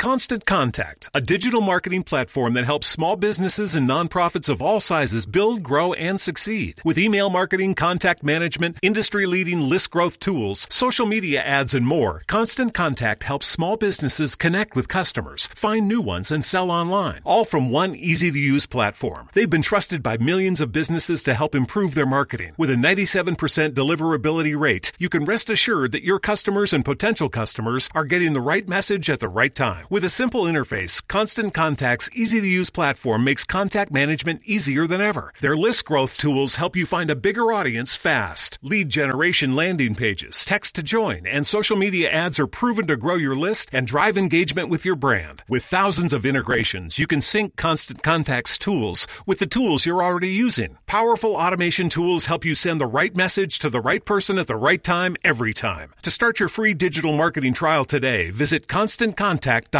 Constant Contact, a digital marketing platform that helps small businesses and nonprofits of all sizes build, grow, and succeed. With email marketing, contact management, industry leading list growth tools, social media ads, and more, Constant Contact helps small businesses connect with customers, find new ones, and sell online, all from one easy to use platform. They've been trusted by millions of businesses to help improve their marketing. With a 97% deliverability rate, you can rest assured that your customers and potential customers are getting the right message at the right time. With a simple interface, Constant Contact's easy to use platform makes contact management easier than ever. Their list growth tools help you find a bigger audience fast. Lead generation landing pages, text to join, and social media ads are proven to grow your list and drive engagement with your brand. With thousands of integrations, you can sync Constant Contact's tools with the tools you're already using. Powerful automation tools help you send the right message to the right person at the right time every time. To start your free digital marketing trial today, visit constantcontact.com.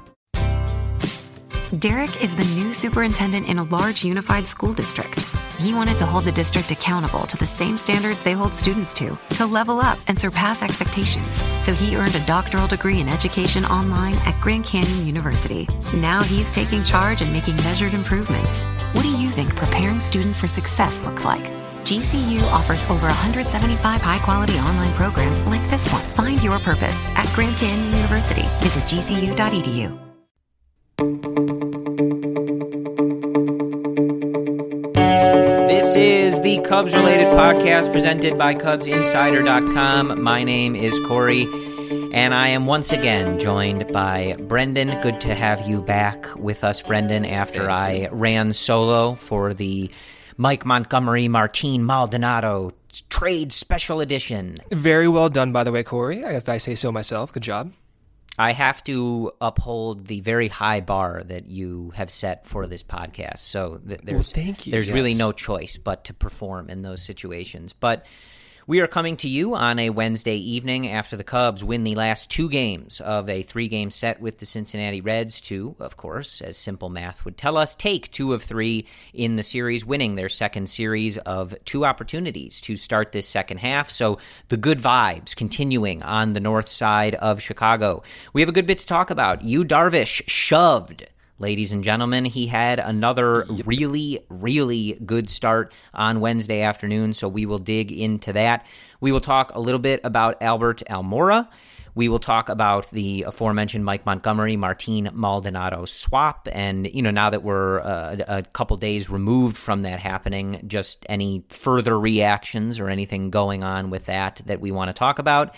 Derek is the new superintendent in a large unified school district. He wanted to hold the district accountable to the same standards they hold students to, to level up and surpass expectations. So he earned a doctoral degree in education online at Grand Canyon University. Now he's taking charge and making measured improvements. What do you think preparing students for success looks like? GCU offers over 175 high quality online programs like this one. Find your purpose at Grand Canyon University. Visit gcu.edu. This is the Cubs related podcast presented by CubsInsider.com. My name is Corey, and I am once again joined by Brendan. Good to have you back with us, Brendan, after I ran solo for the Mike Montgomery Martin Maldonado trade special edition. Very well done, by the way, Corey, if I say so myself. Good job. I have to uphold the very high bar that you have set for this podcast. So th- there's thank you, there's really no choice but to perform in those situations. But we are coming to you on a Wednesday evening after the Cubs win the last two games of a three game set with the Cincinnati Reds to, of course, as simple math would tell us, take two of three in the series, winning their second series of two opportunities to start this second half. So the good vibes continuing on the north side of Chicago. We have a good bit to talk about. Yu Darvish shoved Ladies and gentlemen, he had another really, really good start on Wednesday afternoon, so we will dig into that. We will talk a little bit about Albert Almora. We will talk about the aforementioned Mike Montgomery, Martin Maldonado swap. And, you know, now that we're uh, a couple days removed from that happening, just any further reactions or anything going on with that that we want to talk about.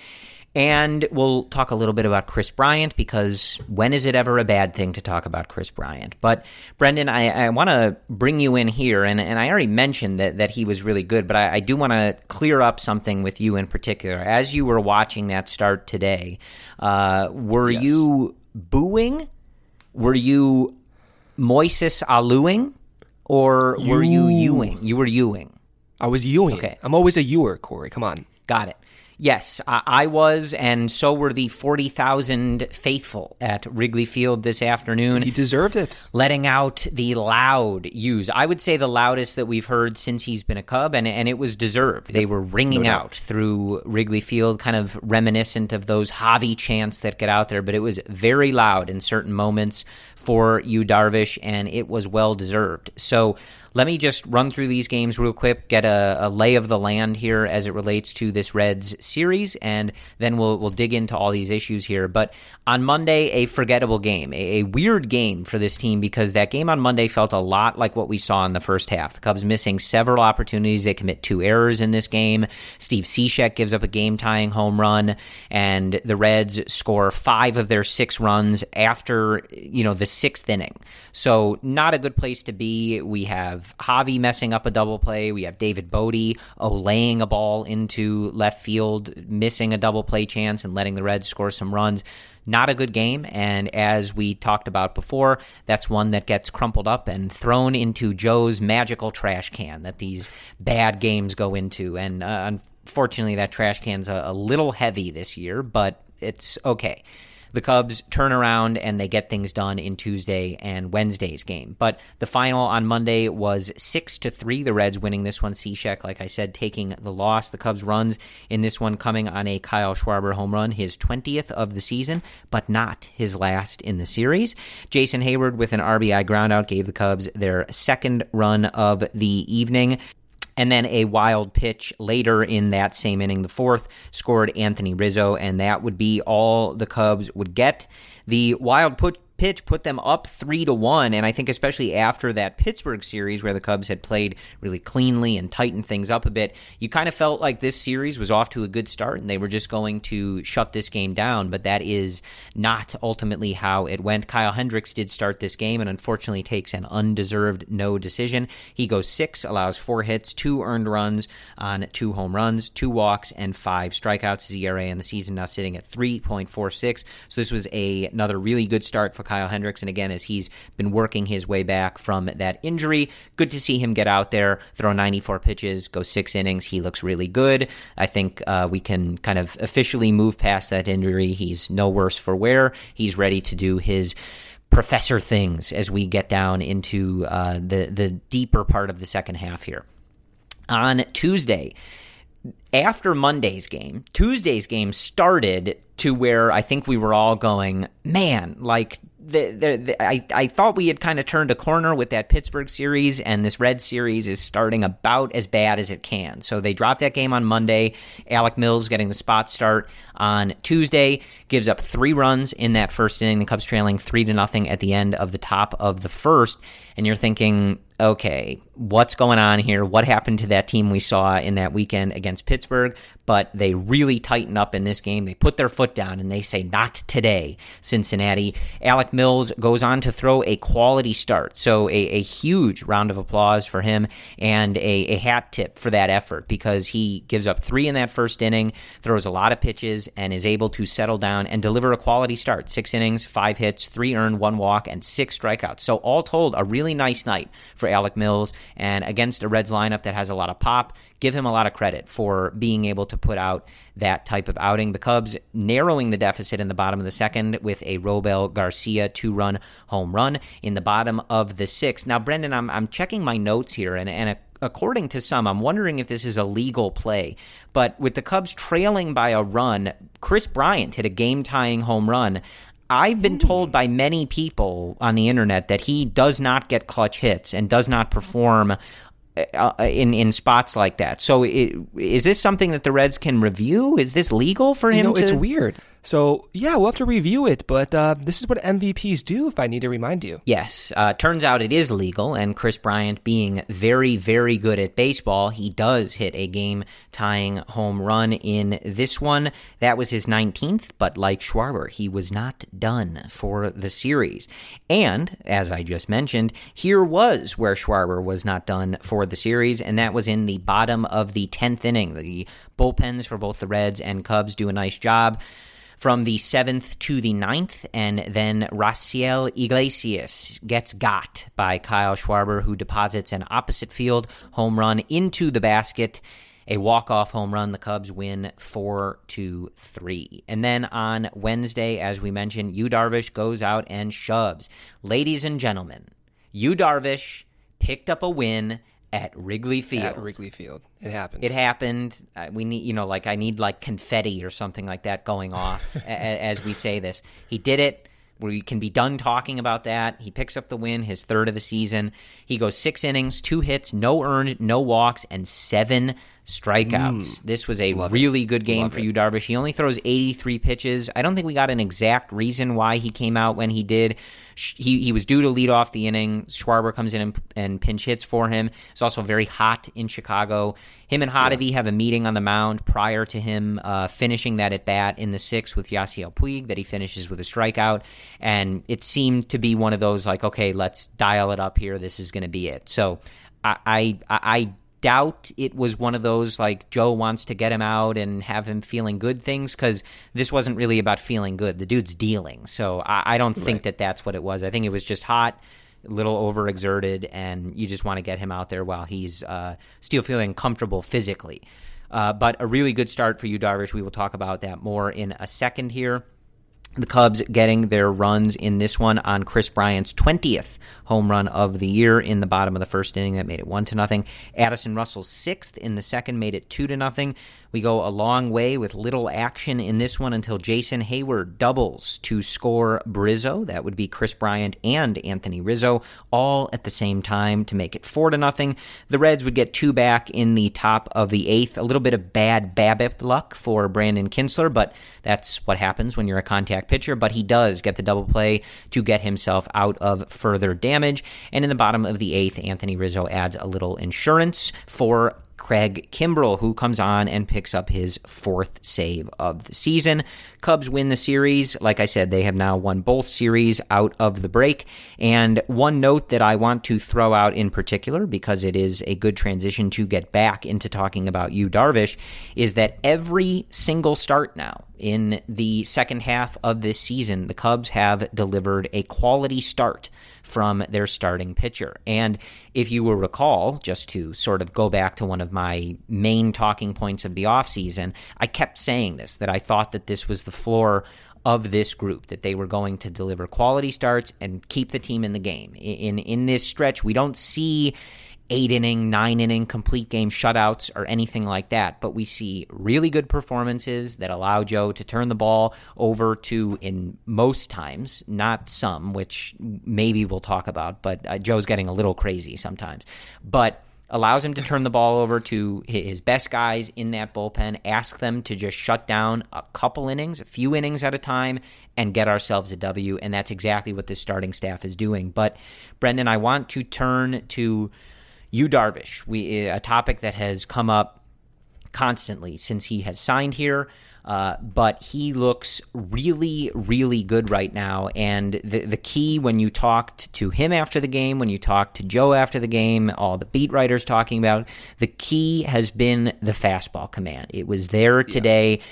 And we'll talk a little bit about Kris Bryant because when is it ever a bad thing to talk about Kris Bryant? But Brendan, I, I want to bring you in here, and, and I already mentioned that, that he was really good, but I, I do want to clear up something with you in particular. As you were watching that start today, uh, were Yes. you booing? Were you Moises Aluing? Or were you You. Ewing? You were Ewing. I was Ewing. Okay. I'm always a Ewer, Corey. Come on. Got it. Yes, I, was, and so were the 40,000 faithful at Wrigley Field this afternoon. He deserved it. letting out the loud use. I would say the loudest that we've heard since he's been a Cub, and, and it was deserved. They were ringing out through Wrigley Field, kind of reminiscent of those Javi chants that get out there, but it was very loud in certain moments for Yu Darvish, and it was well deserved. So let me just run through these games real quick, get a, a lay of the land here as it relates to this Reds series, and then we'll we'll dig into all these issues here. But on Monday, a forgettable game, a, a weird game for this team because that game on Monday felt a lot like what we saw in the first half. The Cubs missing several opportunities. They commit two errors in this game. Steve Cishek gives up a game tying home run, and the Reds score five of their six runs after you know the sixth inning. So not a good place to be. We have Javi messing up a double play. We have David Bote olaying a ball into left field, missing a double play chance and letting the Reds score some runs. Not a good game, and as we talked about before, that's one that gets crumpled up and thrown into Joe's magical trash can that these bad games go into. And uh, unfortunately, that trash can's a, a little heavy this year, but it's okay the Cubs turn around and they get things done in Tuesday and Wednesday's game. But the final on Monday was six to three. The Reds winning this one. Cishek, like I said, taking the loss. The Cubs runs in this one coming on a Kyle Schwarber home run, his twentieth of the season, but not his last in the series. Jason Heyward with an RBI groundout gave the Cubs their second run of the evening. And then a wild pitch later in that same inning, the fourth, scored Anthony Rizzo, and that would be all the Cubs would get. The wild put pitch put them up three to one, and I think especially after that Pittsburgh series where the Cubs had played really cleanly and tightened things up a bit, you kind of felt like this series was off to a good start and they were just going to shut this game down. But that is not ultimately how it went. Kyle Hendricks did start this game and unfortunately takes an undeserved no decision. He goes six, allows four hits, two earned runs on two home runs, two walks, and five strikeouts. His ERA in the season now sitting at 3.46. So this was a, another really good start for Kyle Hendricks. And again, as he's been working his way back from that injury, good to see him get out there, throw 94 pitches, go six innings. He looks really good. I think uh, we can kind of officially move past that injury. He's no worse for wear. He's ready to do his professor things as we get down into uh, the the deeper part of the second half here. On Tuesday, after Monday's game, Tuesday's game started to where I think we were all going, man, like the, the, the, I, I thought we had kind of turned a corner with that Pittsburgh series, and this Red series is starting about as bad as it can. So they dropped that game on Monday. Alec Mills getting the spot start on Tuesday gives up three runs in that first inning. The Cubs trailing three to nothing at the end of the top of the first, and you're thinking, okay, what's going on here? What happened to that team we saw in that weekend against Pittsburgh? But they really tighten up in this game. They put their foot down and they say, not today, Cincinnati. Alec Mills goes on to throw a quality start. So a, a huge round of applause for him and a, a hat tip for that effort because he gives up three in that first inning, throws a lot of pitches, and is able to settle down and deliver a quality start. Six innings, five hits, three earned, one walk, and six strikeouts. So all told, a really nice night for Alec Mills. And against a Reds lineup that has a lot of pop, give him a lot of credit for being able to put out that type of outing. The Cubs narrowing the deficit in the bottom of the second with a Robel Garcia two run home run in the bottom of the sixth. Now, Brendan, I'm, I'm checking my notes here, and, and a, according to some, I'm wondering if this is a legal play. But with the Cubs trailing by a run, Kris Bryant hit a game tying home run. I've been told by many people on the internet that he does not get clutch hits and does not perform uh, in in spots like that. So, it, is this something that the Reds can review? Is this legal for him? You know, to... it's weird. So, yeah, we'll have to review it, but uh, this is what MVPs do if I need to remind you. Yes, uh, turns out it is legal, and Kris Bryant, being very, very good at baseball, he does hit a game tying home run in this one. That was his 19th, but like Schwarber, he was not done for the series. And, as I just mentioned, here was where Schwarber was not done for the series, and that was in the bottom of the 10th inning. The bullpens for both the Reds and Cubs do a nice job from the seventh to the ninth, and then Raisel Iglesias gets got by Kyle Schwarber, who deposits an opposite field home run into the basket. A walk-off home run. The Cubs win four to three. And then on Wednesday, as we mentioned, Yu Darvish goes out and shoves. Ladies and gentlemen, Yu Darvish picked up a win at Wrigley Field. At Wrigley Field. It happened. It happened. Uh, we need, you know, like I need like confetti or something like that going off a- as we say this. He did it. We can be done talking about that. He picks up the win, his third of the season. He goes six innings, two hits, no earned, no walks, and seven strikeouts. this was a really good game for Yu Darvish. He only throws 83 pitches. I don't think we got an exact reason why he came out when he did. He, he was due to lead off the inning. Schwarber comes in and, and pinch hits for him. It's also very hot in Chicago. Him and Hottovy have a meeting on the mound prior to him uh, finishing that at bat in the sixth with Yasiel Puig that he finishes with a strikeout. And it seemed to be one of those like, okay, let's dial it up here. This is going to be it. So I, I, I doubt it was one of those like Joe wants to get him out and have him feeling good things because this wasn't really about feeling good. The dude's dealing, so I, I don't think that that's what it was. I think it was just hot, a little overexerted, and you just want to get him out there while he's uh, still feeling comfortable physically. Uh, but a really good start for Yu Darvish. We will talk about that more in a second here. The Cubs getting their runs in this one on Kris Bryant's 20th home run of the year in the bottom of the first inning that made it 1 to nothing. Addison Russell's 6th in the second made it 2 to nothing. We go a long way with little action in this one until Jason Heyward doubles to score Brizzo. That would be Kris Bryant and Anthony Rizzo all at the same time to make it 4 to nothing. The Reds would get two back in the top of the 8th. A little bit of bad BABIP luck for Brandon Kintzler, but that's what happens when you're a contact pitcher, but he does get the double play to get himself out of further damage. And in the bottom of the 8th, Anthony Rizzo adds a little insurance for Craig Kimbrel, who comes on and picks up his fourth save of the season. Cubs win the series. Like I said, they have now won both series out of the break. And one note that I want to throw out in particular, because it is a good transition to get back into talking about Yu Darvish, is that every single start now in the second half of this season, the Cubs have delivered a quality start from their starting pitcher. And if you will recall, just to sort of go back to one of my main talking points of the offseason, I kept saying this that I thought that this was the floor of this group that they were going to deliver quality starts and keep the team in the game. In in this stretch, we don't see eight inning, nine inning complete game shutouts or anything like that. But we see really good performances that allow Joe to turn the ball over to, in most times, not some, which maybe we'll talk about, but uh, Joe's getting a little crazy sometimes. But allows him to turn the ball over to his best guys in that bullpen, ask them to just shut down a couple innings, a few innings at a time, and get ourselves a W. And that's exactly what this starting staff is doing. But, Brendan, I want to turn to Yu Darvish. We a topic that has come up constantly since he has signed here. Uh, but he looks really, really good right now. And the the key when you talked to him after the game, when you talked to Joe after the game, all the beat writers talking about, the key has been the fastball command. It was there today. S-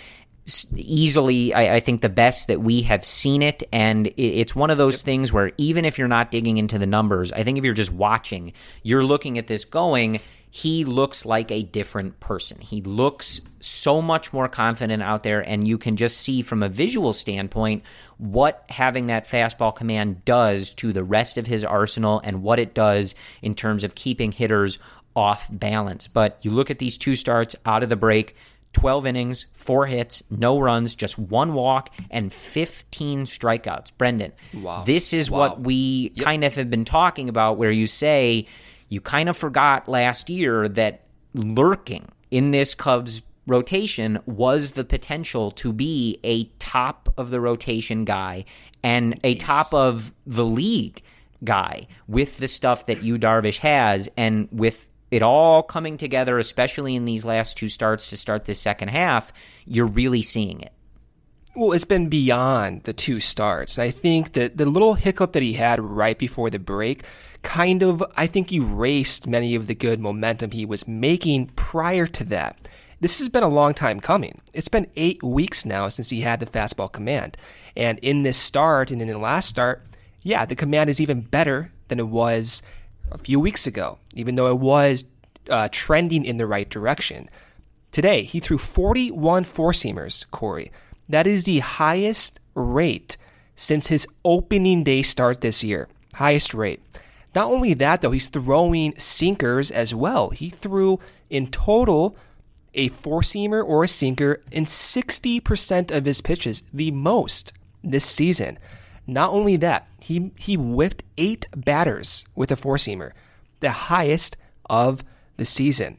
Easily, I, I think the best that we have seen it, and it, it's one of those things where even if you're not digging into the numbers, I think if you're just watching, you're looking at this going he looks like a different person. He looks so much more confident out there, and you can just see from a visual standpoint what having that fastball command does to the rest of his arsenal and what it does in terms of keeping hitters off balance. But you look at these two starts out of the break. 12 innings, four hits, no runs, just one walk, and 15 strikeouts. Brendan, Wow. this is Wow. what we kind of have been talking about, where you say you kind of forgot last year that lurking in this Cubs rotation was the potential to be a top of the rotation guy and a top of the league guy with the stuff that Yu Darvish has and with it all coming together especially in these last two starts to start this second half you're really seeing it well, it's been beyond the two starts. I think that the little hiccup that he had right before the break kind of, I think, erased many of the good momentum he was making prior to that. This has been a long time coming. It's been eight weeks now since he had the fastball command. And in this start and in the last start, yeah, the command is even better than it was a few weeks ago, even though it was uh, trending in the right direction. Today, he threw 41 four seamers, Corey. That is the highest rate since his opening day start this year. Highest rate. Not only that, though, he's throwing sinkers as well. He threw in total a four seamer or a sinker in 60% of his pitches, the most this season. Not only that, he, he whipped eight batters with a four seamer, the highest of the season.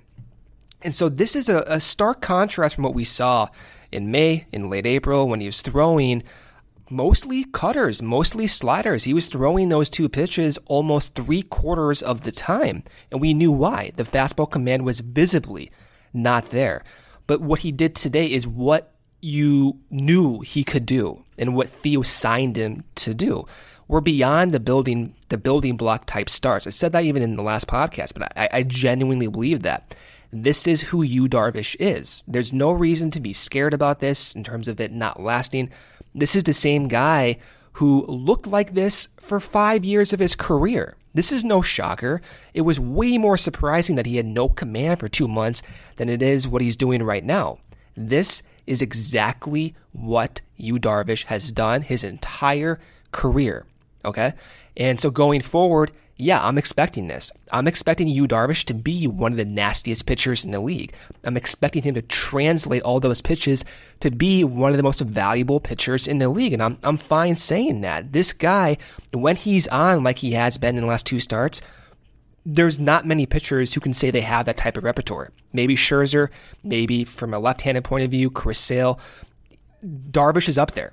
And so this is a, a stark contrast from what we saw in May, in late April, when he was throwing mostly cutters, mostly sliders. He was throwing those two pitches almost three quarters of the time. And we knew why. The fastball command was visibly not there. But what he did today is what you knew he could do and what Theo signed him to do. We're beyond the building the building block type starts. I said that even in the last podcast, but I, I genuinely believe that. This is who Yu Darvish is. There's no reason to be scared about this in terms of it not lasting. This is the same guy who looked like this for five years of his career. This is no shocker. It was way more surprising that he had no command for two months than it is what he's doing right now. This is exactly what Yu Darvish has done his entire career. Okay? And so going forward, yeah, I'm expecting this. I'm expecting Yu Darvish to be one of the nastiest pitchers in the league. I'm expecting him to translate all those pitches to be one of the most valuable pitchers in the league. And I'm, I'm fine saying that. This guy, when he's on like he has been in the last two starts, there's not many pitchers who can say they have that type of repertoire. Maybe Scherzer, maybe from a left-handed point of view, Chris Sale. Darvish is up there.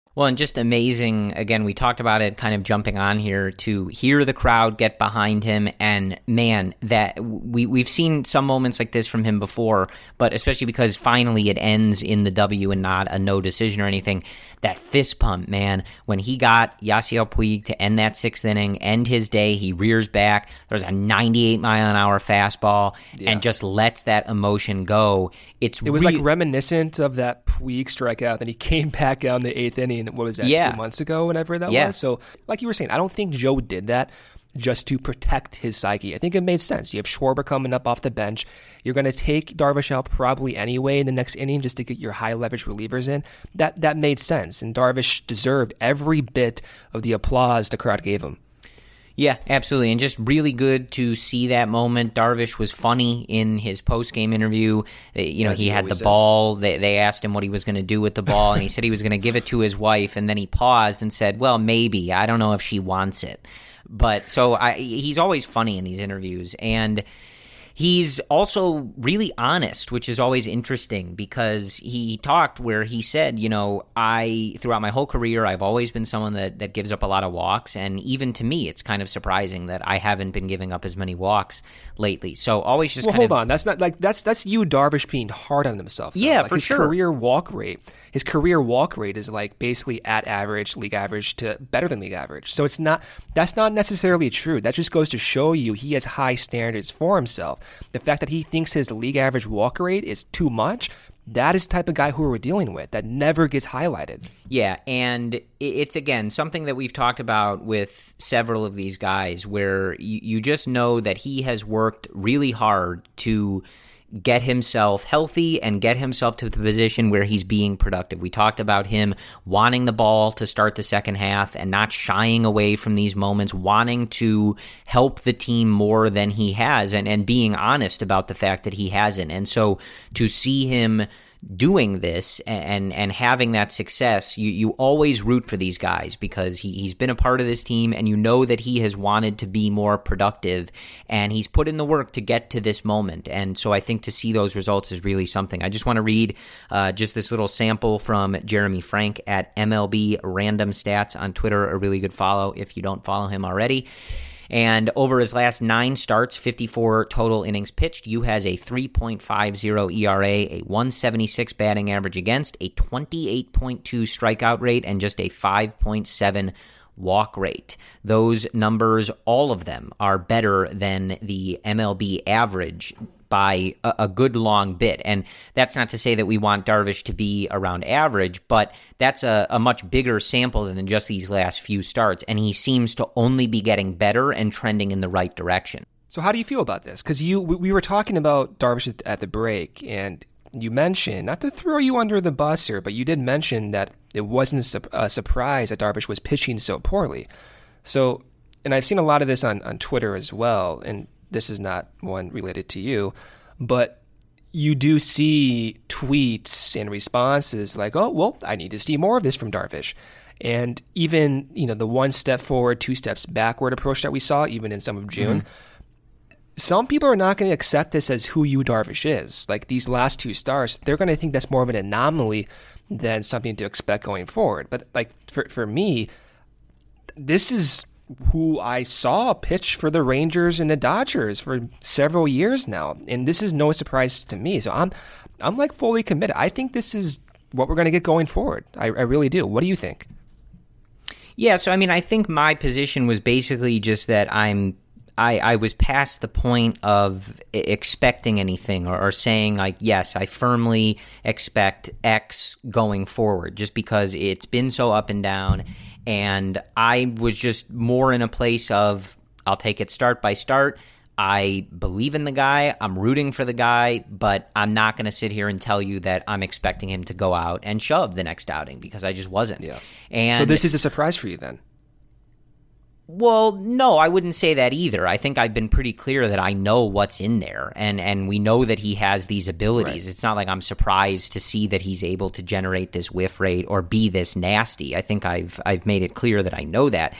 Well, and just amazing. Again, we talked about it kind of jumping on here to hear the crowd get behind him. And man, that we, we've seen some moments like this from him before, but especially because finally it ends in the W and not a no decision or anything. That fist pump, man, when he got Yasiel Puig to end that sixth inning, end his day, he rears back. There's a 98 mile an hour fastball yeah. and just lets that emotion go. It's it was re- like reminiscent of that Puig strikeout. Then he came back out in the eighth inning. What was that? Yeah. Two months ago, whenever that Yeah. was. So, like you were saying, I don't think Joe did that just to protect his psyche. I think it made sense. You have Schwarber coming up off the bench. You're going to take Darvish out probably anyway in the next inning just to get your high leverage relievers in. That that made sense, and Darvish deserved every bit of the applause the crowd gave him. Yeah, absolutely. And just really good to see that moment. Darvish was funny in his post game interview. Uh, You know, As he had the ball. They, they asked him what he was going to do with the ball, and he said he was going to give it to his wife. And then he paused and said, Well, maybe. I don't know if she wants it. But so I, he's always funny in these interviews. And He's also really honest, which is always interesting because he talked where he said, you know, I throughout my whole career I've always been someone that that gives up a lot of walks and even to me it's kind of surprising that I haven't been giving up as many walks lately. So always just well, hold of on. That's not like that's that's Yu Darvish, being hard on himself. though. Yeah, Like, for his sure. Career walk rate, his career walk rate is like basically at average, league average to better than league average. So it's not that's not necessarily true. That just goes to show you he has high standards for himself. The fact that he thinks his league average walk rate is too much. That is the type of guy who we're dealing with. That never gets highlighted. Yeah, and it's again something that we've talked about with several of these guys where you, you just know that he has worked really hard to get himself healthy and get himself to the position where he's being productive. We talked about him wanting the ball to start the second half and not shying away from these moments, wanting to help the team more than he has and, and being honest about the fact that he hasn't. And so to see him doing this and and having that success, you you always root for these guys because he he's been a part of this team and you know that he has wanted to be more productive and he's put in the work to get to this moment. And so I think to see those results is really something. I just want to read uh, just this little sample from Jeremy Frank at MLB Random Stats on Twitter, a really good follow if you don't follow him already. And over his last nine starts, 54 total innings pitched, Yu has a 3.50 ERA, a 176 batting average against, a 28.2 strikeout rate, and just a 5.7 walk rate. Those numbers, all of them, are better than the MLB average by a, a, good long bit. And that's not to say that we want Darvish to be around average, but that's a, a, much bigger sample than just these last few starts. And he seems to only be getting better and trending in the right direction. So how do you feel about this? Because you we were talking about Darvish at the break, and you mentioned not to throw you under the bus here, but you did mention that it wasn't a surprise that Darvish was pitching so poorly. So, and I've seen a lot of this on on Twitter as well, and this is not one related to you, but you do see tweets and responses like, "Oh, well, I need to see more of this from Darvish." And even, you know, the one step forward, two steps backward approach that we saw even in some of June. Mm-hmm. Some people are not going to accept this as who Yu Darvish is. Like these last two stars, they're going to think that's more of an anomaly than something to expect going forward. But like for for me, this is who I saw pitch for the Rangers and the Dodgers for several years now, and this is no surprise to me. So I'm I'm like fully committed. I think this is what we're going to get going forward. I, I really do. What do you think? Yeah, so I mean, I think my position was basically just that I'm I, I was past the point of expecting anything or, or, saying like yes i firmly expect x going forward just because it's been so up and down and I was just more in a place of I'll take it start by start. I believe in the guy. I'm rooting for the guy, but I'm not going to sit here and tell you that I'm expecting him to go out and shove the next outing because I just wasn't. Yeah. And so this is a surprise for you then. Well, no, I wouldn't say that either. I think I've been pretty clear that I know what's in there, and and we know that he has these abilities. Right. It's not like I'm surprised to see that he's able to generate this whiff rate or be this nasty. I think I've I've made it clear that I know that.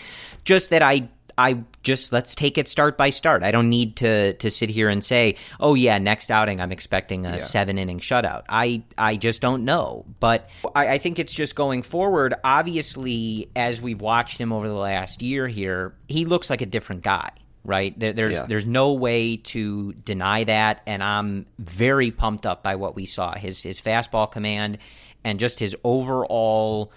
Just that I I just let's take it start by start. I don't need to to sit here and say, "Oh yeah, next outing I'm expecting a yeah. seven inning shutout." I I just don't know, but I, I, think it's just going forward. Obviously, as we've watched him over the last year here, he looks like a different guy. Right there, there's yeah. there's no way to deny that, and I'm very pumped up by what we saw. His his fastball command and just his overall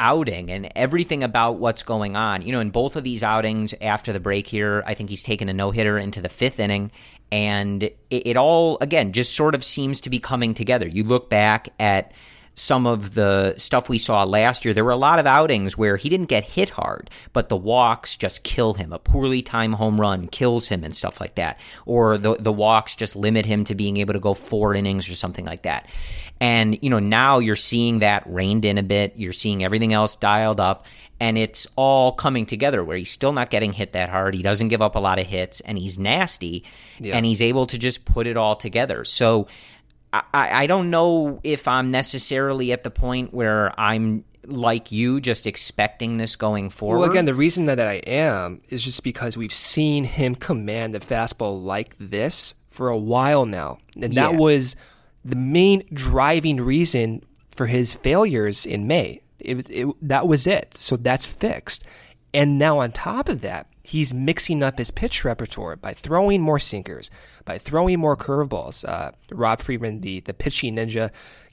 outing and everything about what's going on. You know, in both of these outings after the break here, I think he's taken a no hitter into the fifth inning. And it, it, all, again, just sort of seems to be coming together. You look back at some of the stuff we saw last year, there were a lot of outings where he didn't get hit hard, but the walks just kill him. A poorly timed home run kills him and stuff like that. Or the, the walks just limit him to being able to go four innings or something like that. And, you know, now you're seeing that reined in a bit. You're seeing everything else dialed up. And it's all coming together where he's still not getting hit that hard. He doesn't give up a lot of hits and he's nasty yeah. and he's able to just put it all together. So I, I don't know if I'm necessarily at the point where I'm like you, just expecting this going forward. Well, again, the reason that I am is just because we've seen him command the fastball like this for a while now. And that yeah. was the main driving reason for his failures in May. It, it, that was it. So that's fixed. And now on top of that, he's mixing up his pitch repertoire by throwing more sinkers, by throwing more curveballs. Uh, Rob Friedman, the the pitching ninja,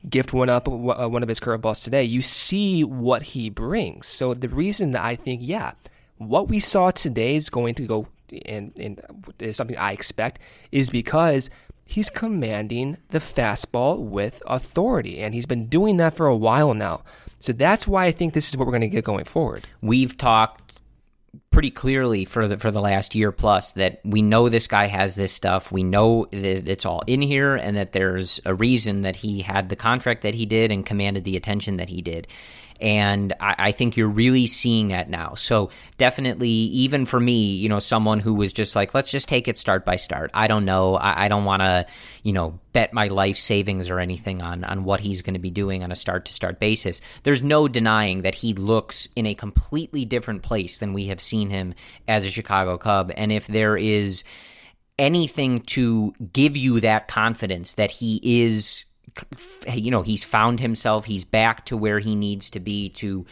gift one up uh, one of his curveballs today. You see what he brings. So the reason that I think, yeah, what we saw today is going to go and, and is something I expect is because he's commanding the fastball with authority, and he's been doing that for a while now. So that's why I think this is what we're going to get going forward. We've talked pretty clearly for the for the last year plus that we know this guy has this stuff. We know that it's all in here, and that there's a reason that he had the contract that he did and commanded the attention that he did. And I, I, think you're really seeing that now. So definitely, even for me, you know, someone who was just like, let's just take it start by start. I don't know. I, I don't want to, you know, bet my life savings or anything on on what he's going to be doing on a start to start basis. There's no denying that he looks in a completely different place than we have seen him as a Chicago Cub. And if there is anything to give you that confidence that he is you know, he's found himself. He's back to where he needs to be to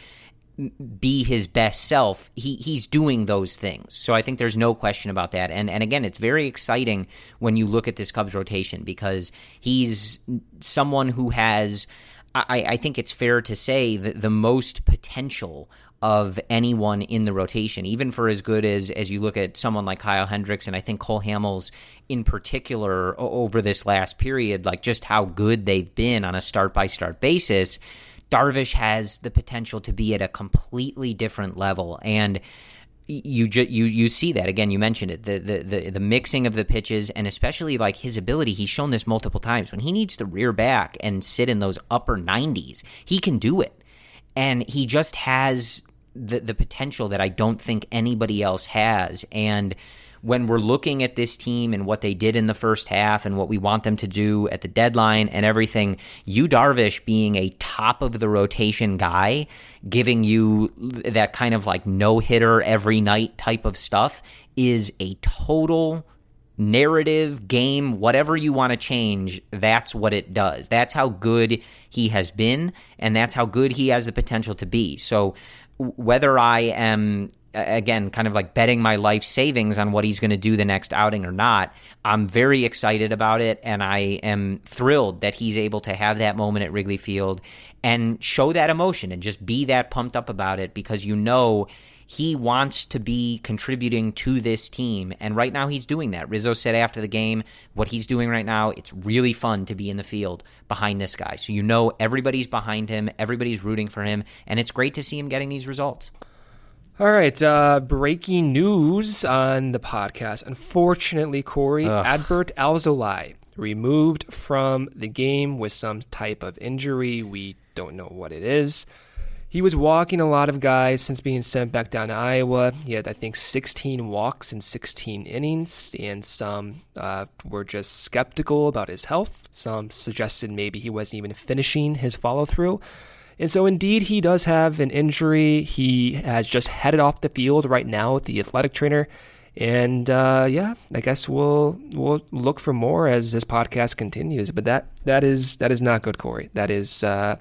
be his best self. He he's doing those things. So I think there's no question about that. And and again, it's very exciting when you look at this Cubs rotation because he's someone who has. I, I think it's fair to say that the most potential of anyone in the rotation, even for as good as as you look at someone like Kyle Hendricks and I think Cole Hamels in particular over this last period, like just how good they've been on a start by start basis. Darvish has the potential to be at a completely different level and you ju- you you see that again. You mentioned it the, the the the mixing of the pitches and especially like his ability. He's shown this multiple times when he needs to rear back and sit in those upper 90s. He can do it and he just has the the potential that I don't think anybody else has. And when we're looking at this team and what they did in the first half and what we want them to do at the deadline and everything, Yu Darvish being a top of the rotation guy, giving you that kind of like no hitter every night type of stuff is a total narrative, game, whatever you want to change, that's what it does. That's how good he has been, and that's how good he has the potential to be. So, whether I am again kind of like betting my life savings on what he's going to do the next outing or not i'm very excited about it and i am thrilled that he's able to have that moment at wrigley field and show that emotion and just be that pumped up about it because you know he wants to be contributing to this team. And right now he's doing that. Rizzo said after the game, what he's doing right now, it's really fun to be in the field behind this guy. So you know everybody's behind him, everybody's rooting for him, and it's great to see him getting these results. All right, uh, breaking news on the podcast. Unfortunately, Corey, Ugh. Adbert Alzolay removed from the game with some type of injury. We don't know what it is. He was walking a lot of guys since being sent back down to Iowa. He had, I think, 16 walks in 16 innings, and some uh, were just skeptical about his health. Some suggested maybe he wasn't even finishing his follow through. And so, indeed, he does have an injury. He has just headed off the field right now with the athletic trainer. And uh, yeah, I guess we'll we'll look for more as this podcast continues. But that that is that is not good, Corey. That is uh,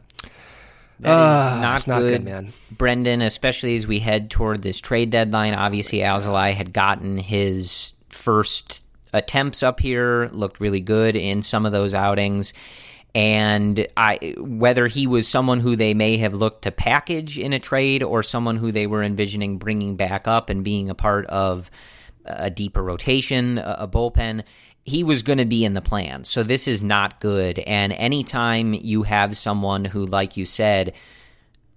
that uh, not, not good. good. man. Brendan, especially as we head toward this trade deadline. Obviously, Alzolay had gotten his first attempts up here, looked really good in some of those outings. And I, whether he was someone who they may have looked to package in a trade or someone who they were envisioning bringing back up and being a part of a deeper rotation, a bullpen, he was going to be in the plan. So this is not good. And anytime you have someone who, like you said,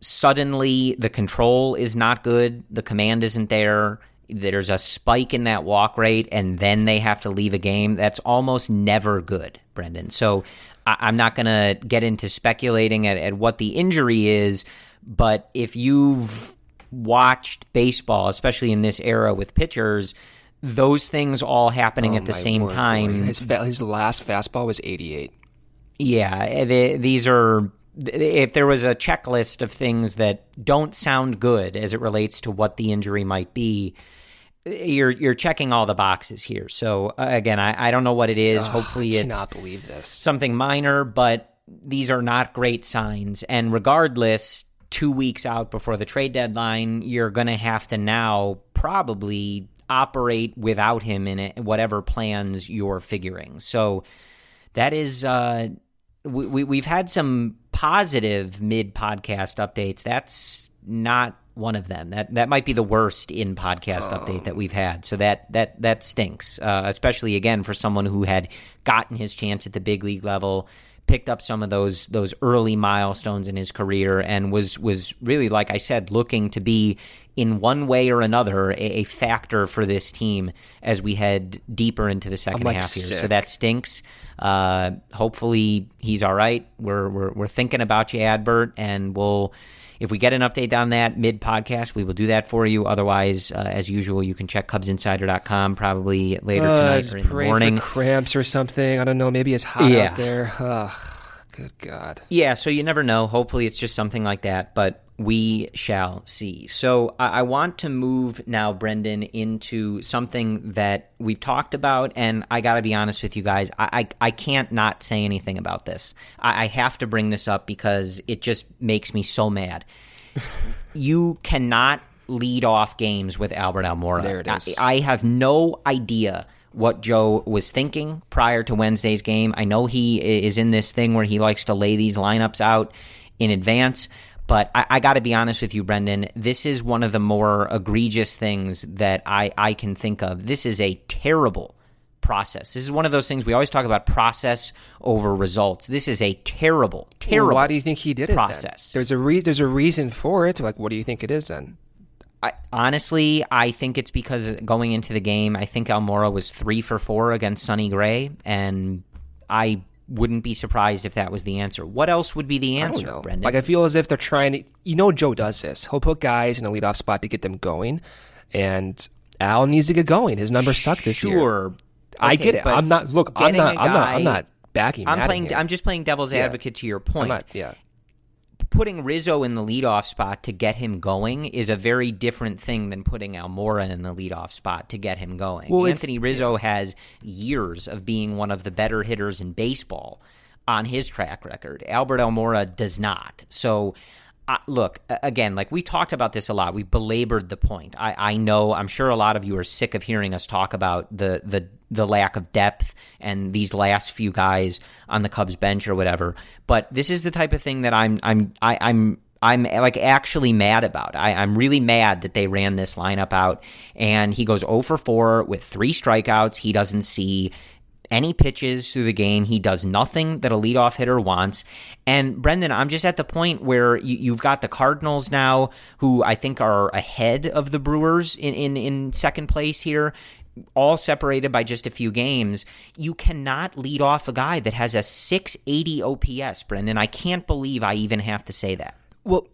suddenly the control is not good, the command isn't there, there's a spike in that walk rate, and then they have to leave a game, that's almost never good, Brendan. So I- am not going to get into speculating at, at what the injury is, but if you've watched baseball, especially in this era with pitchers, those things all happening oh, at the same word, time. His, fa- his last fastball was 88. Yeah, eh, they, these are. If there was a checklist of things that don't sound good as it relates to what the injury might be, you're you're checking all the boxes here. So uh, again, I, I don't know what it is. Ugh, Hopefully, it's not believe this something minor, but these are not great signs. And regardless, two weeks out before the trade deadline, you're going to have to now probably operate without him in it, whatever plans you're figuring. So that is, uh, we, we, have had some positive mid podcast updates. That's not one of them. That that might be the worst in podcast oh. update that we've had. So that that that stinks, uh, especially again for someone who had gotten his chance at the big league level, picked up some of those those early milestones in his career, and was was really like I said, looking to be in one way or another, a, a factor for this team as we head deeper into the 2nd like, half here. So that stinks. Uh, hopefully he's all right. We're, we're we're thinking about you, Adbert, and we'll if we get an update on that mid podcast, we will do that for you. Otherwise, uh, as usual, you can check CubsInsider.com probably later Uh, tonight or in the morning. cramps or something. I don't know. Maybe it's hot Yeah. out there. Ugh, good God. Yeah, so you never know. Hopefully, it's just something like that, but we shall see. So, I, I want to move now, Brendan, into something that we've talked about, and I got to be honest with you guys. I, I, I can't not say anything about this. I, I have to bring this up because it just makes me so mad. you cannot lead off games with Albert Almora. There it is. I, I have no idea what Joe was thinking prior to Wednesday's game. I know he is in this thing where he likes to lay these lineups out in advance. But I, I got to be honest with you, Brendan. This is one of the more egregious things that I, I can think of. This is a terrible process. This is one of those things we always talk about process over results. This is a terrible, terrible. Well, why do you think he did it? then? process. There's a re- there's a reason for it. Like, what do you think it is then? I, honestly, I think it's because going into the game, I think Almora was three for four against Sonny Gray, and I wouldn't be surprised if that was the answer. What else would be the answer. Brendan? Like, I feel as if they're trying to. You know, Joe does this. He'll put guys in a leadoff spot to get them going, and Al needs to get going. His numbers suck this year. sure, I Okay, get it. but I'm not. Look, I'm not. a I'm not. I'm not backing. I'm playing. here. I'm just playing devil's Yeah. advocate to your point. I'm not. Yeah. Putting Rizzo in the leadoff spot to get him going is a very different thing than putting Almora in the leadoff spot to get him going. Well, Anthony Rizzo has years of being one of the better hitters in baseball on his track record. Albert Almora does not. So. Uh, look again, like we talked about this a lot. We belabored the point. I, I know. I'm sure a lot of you are sick of hearing us talk about the the the lack of depth and these last few guys on the Cubs bench or whatever. But this is the type of thing that I'm I'm I, I'm I'm like actually mad about. I, I'm really mad that they ran this lineup out and he goes 0 for 4 with three strikeouts. He doesn't see any pitches through the game. He does nothing that a leadoff hitter wants. And Brendan, I'm just at the point where you, you've got the Cardinals now, who I think are ahead of the Brewers in, in, in second place here. All separated by just a few games. You cannot lead off a guy that has a 680 OPS, Brendan. I can't believe I even have to say that. Well,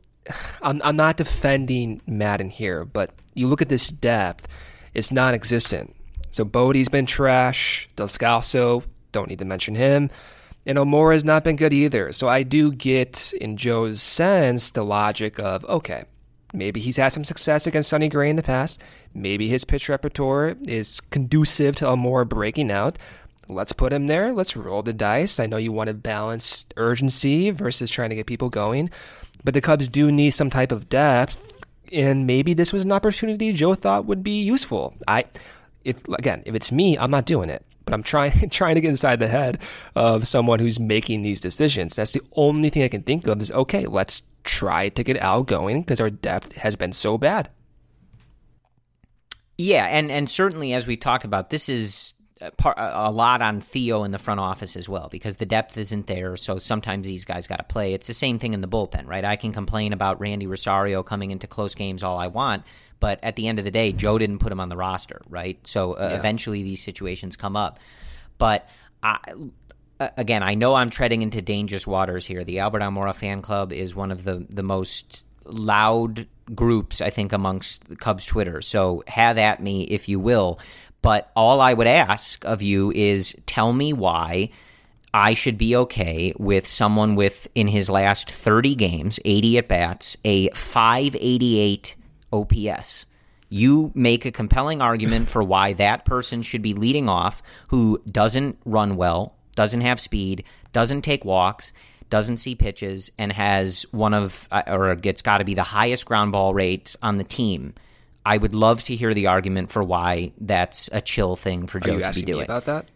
I'm, I'm not defending Maddon here, but you look at this depth, it's non existent. So Bote's been trash. Descalso, don't need to mention him. And Almora's not been good either. So I do get, in Joe's sense, the logic of okay, maybe he's had some success against Sonny Gray in the past. Maybe his pitch repertoire is conducive to Almora breaking out. Let's put him there. Let's roll the dice. I know you want to balance urgency versus trying to get people going, but the Cubs do need some type of depth, and maybe this was an opportunity Joe thought would be useful. I, if again, if it's me, I'm not doing it. But I'm trying trying to get inside the head of someone who's making these decisions. That's the only thing I can think of is okay, let's try to get Al going because our depth has been so bad. Yeah, and and certainly as we talked about, this is par- a lot on Theo in the front office as well because the depth isn't there. So sometimes these guys got to play. It's the same thing in the bullpen, right? I can complain about Randy Rosario coming into close games all I want, but at the end of the day, Joe didn't put him on the roster, right? So uh, Yeah. eventually these situations come up, but. I, uh, again, I know I'm treading into dangerous waters here. The Albert Almora fan club is one of the, the most loud groups, I think, amongst the Cubs Twitter. So have at me if you will. But all I would ask of you is tell me why I should be okay with someone with, in his last 30 games, 80 at bats, a 588 OPS. You make a compelling argument for why that person should be leading off who doesn't run well, doesn't have speed, doesn't take walks, doesn't see pitches, and has one of, uh, or it's got to be the highest ground ball rates on the team. I would love to hear the argument for why that's a chill thing for Are Joe you to be asking me doing. about that?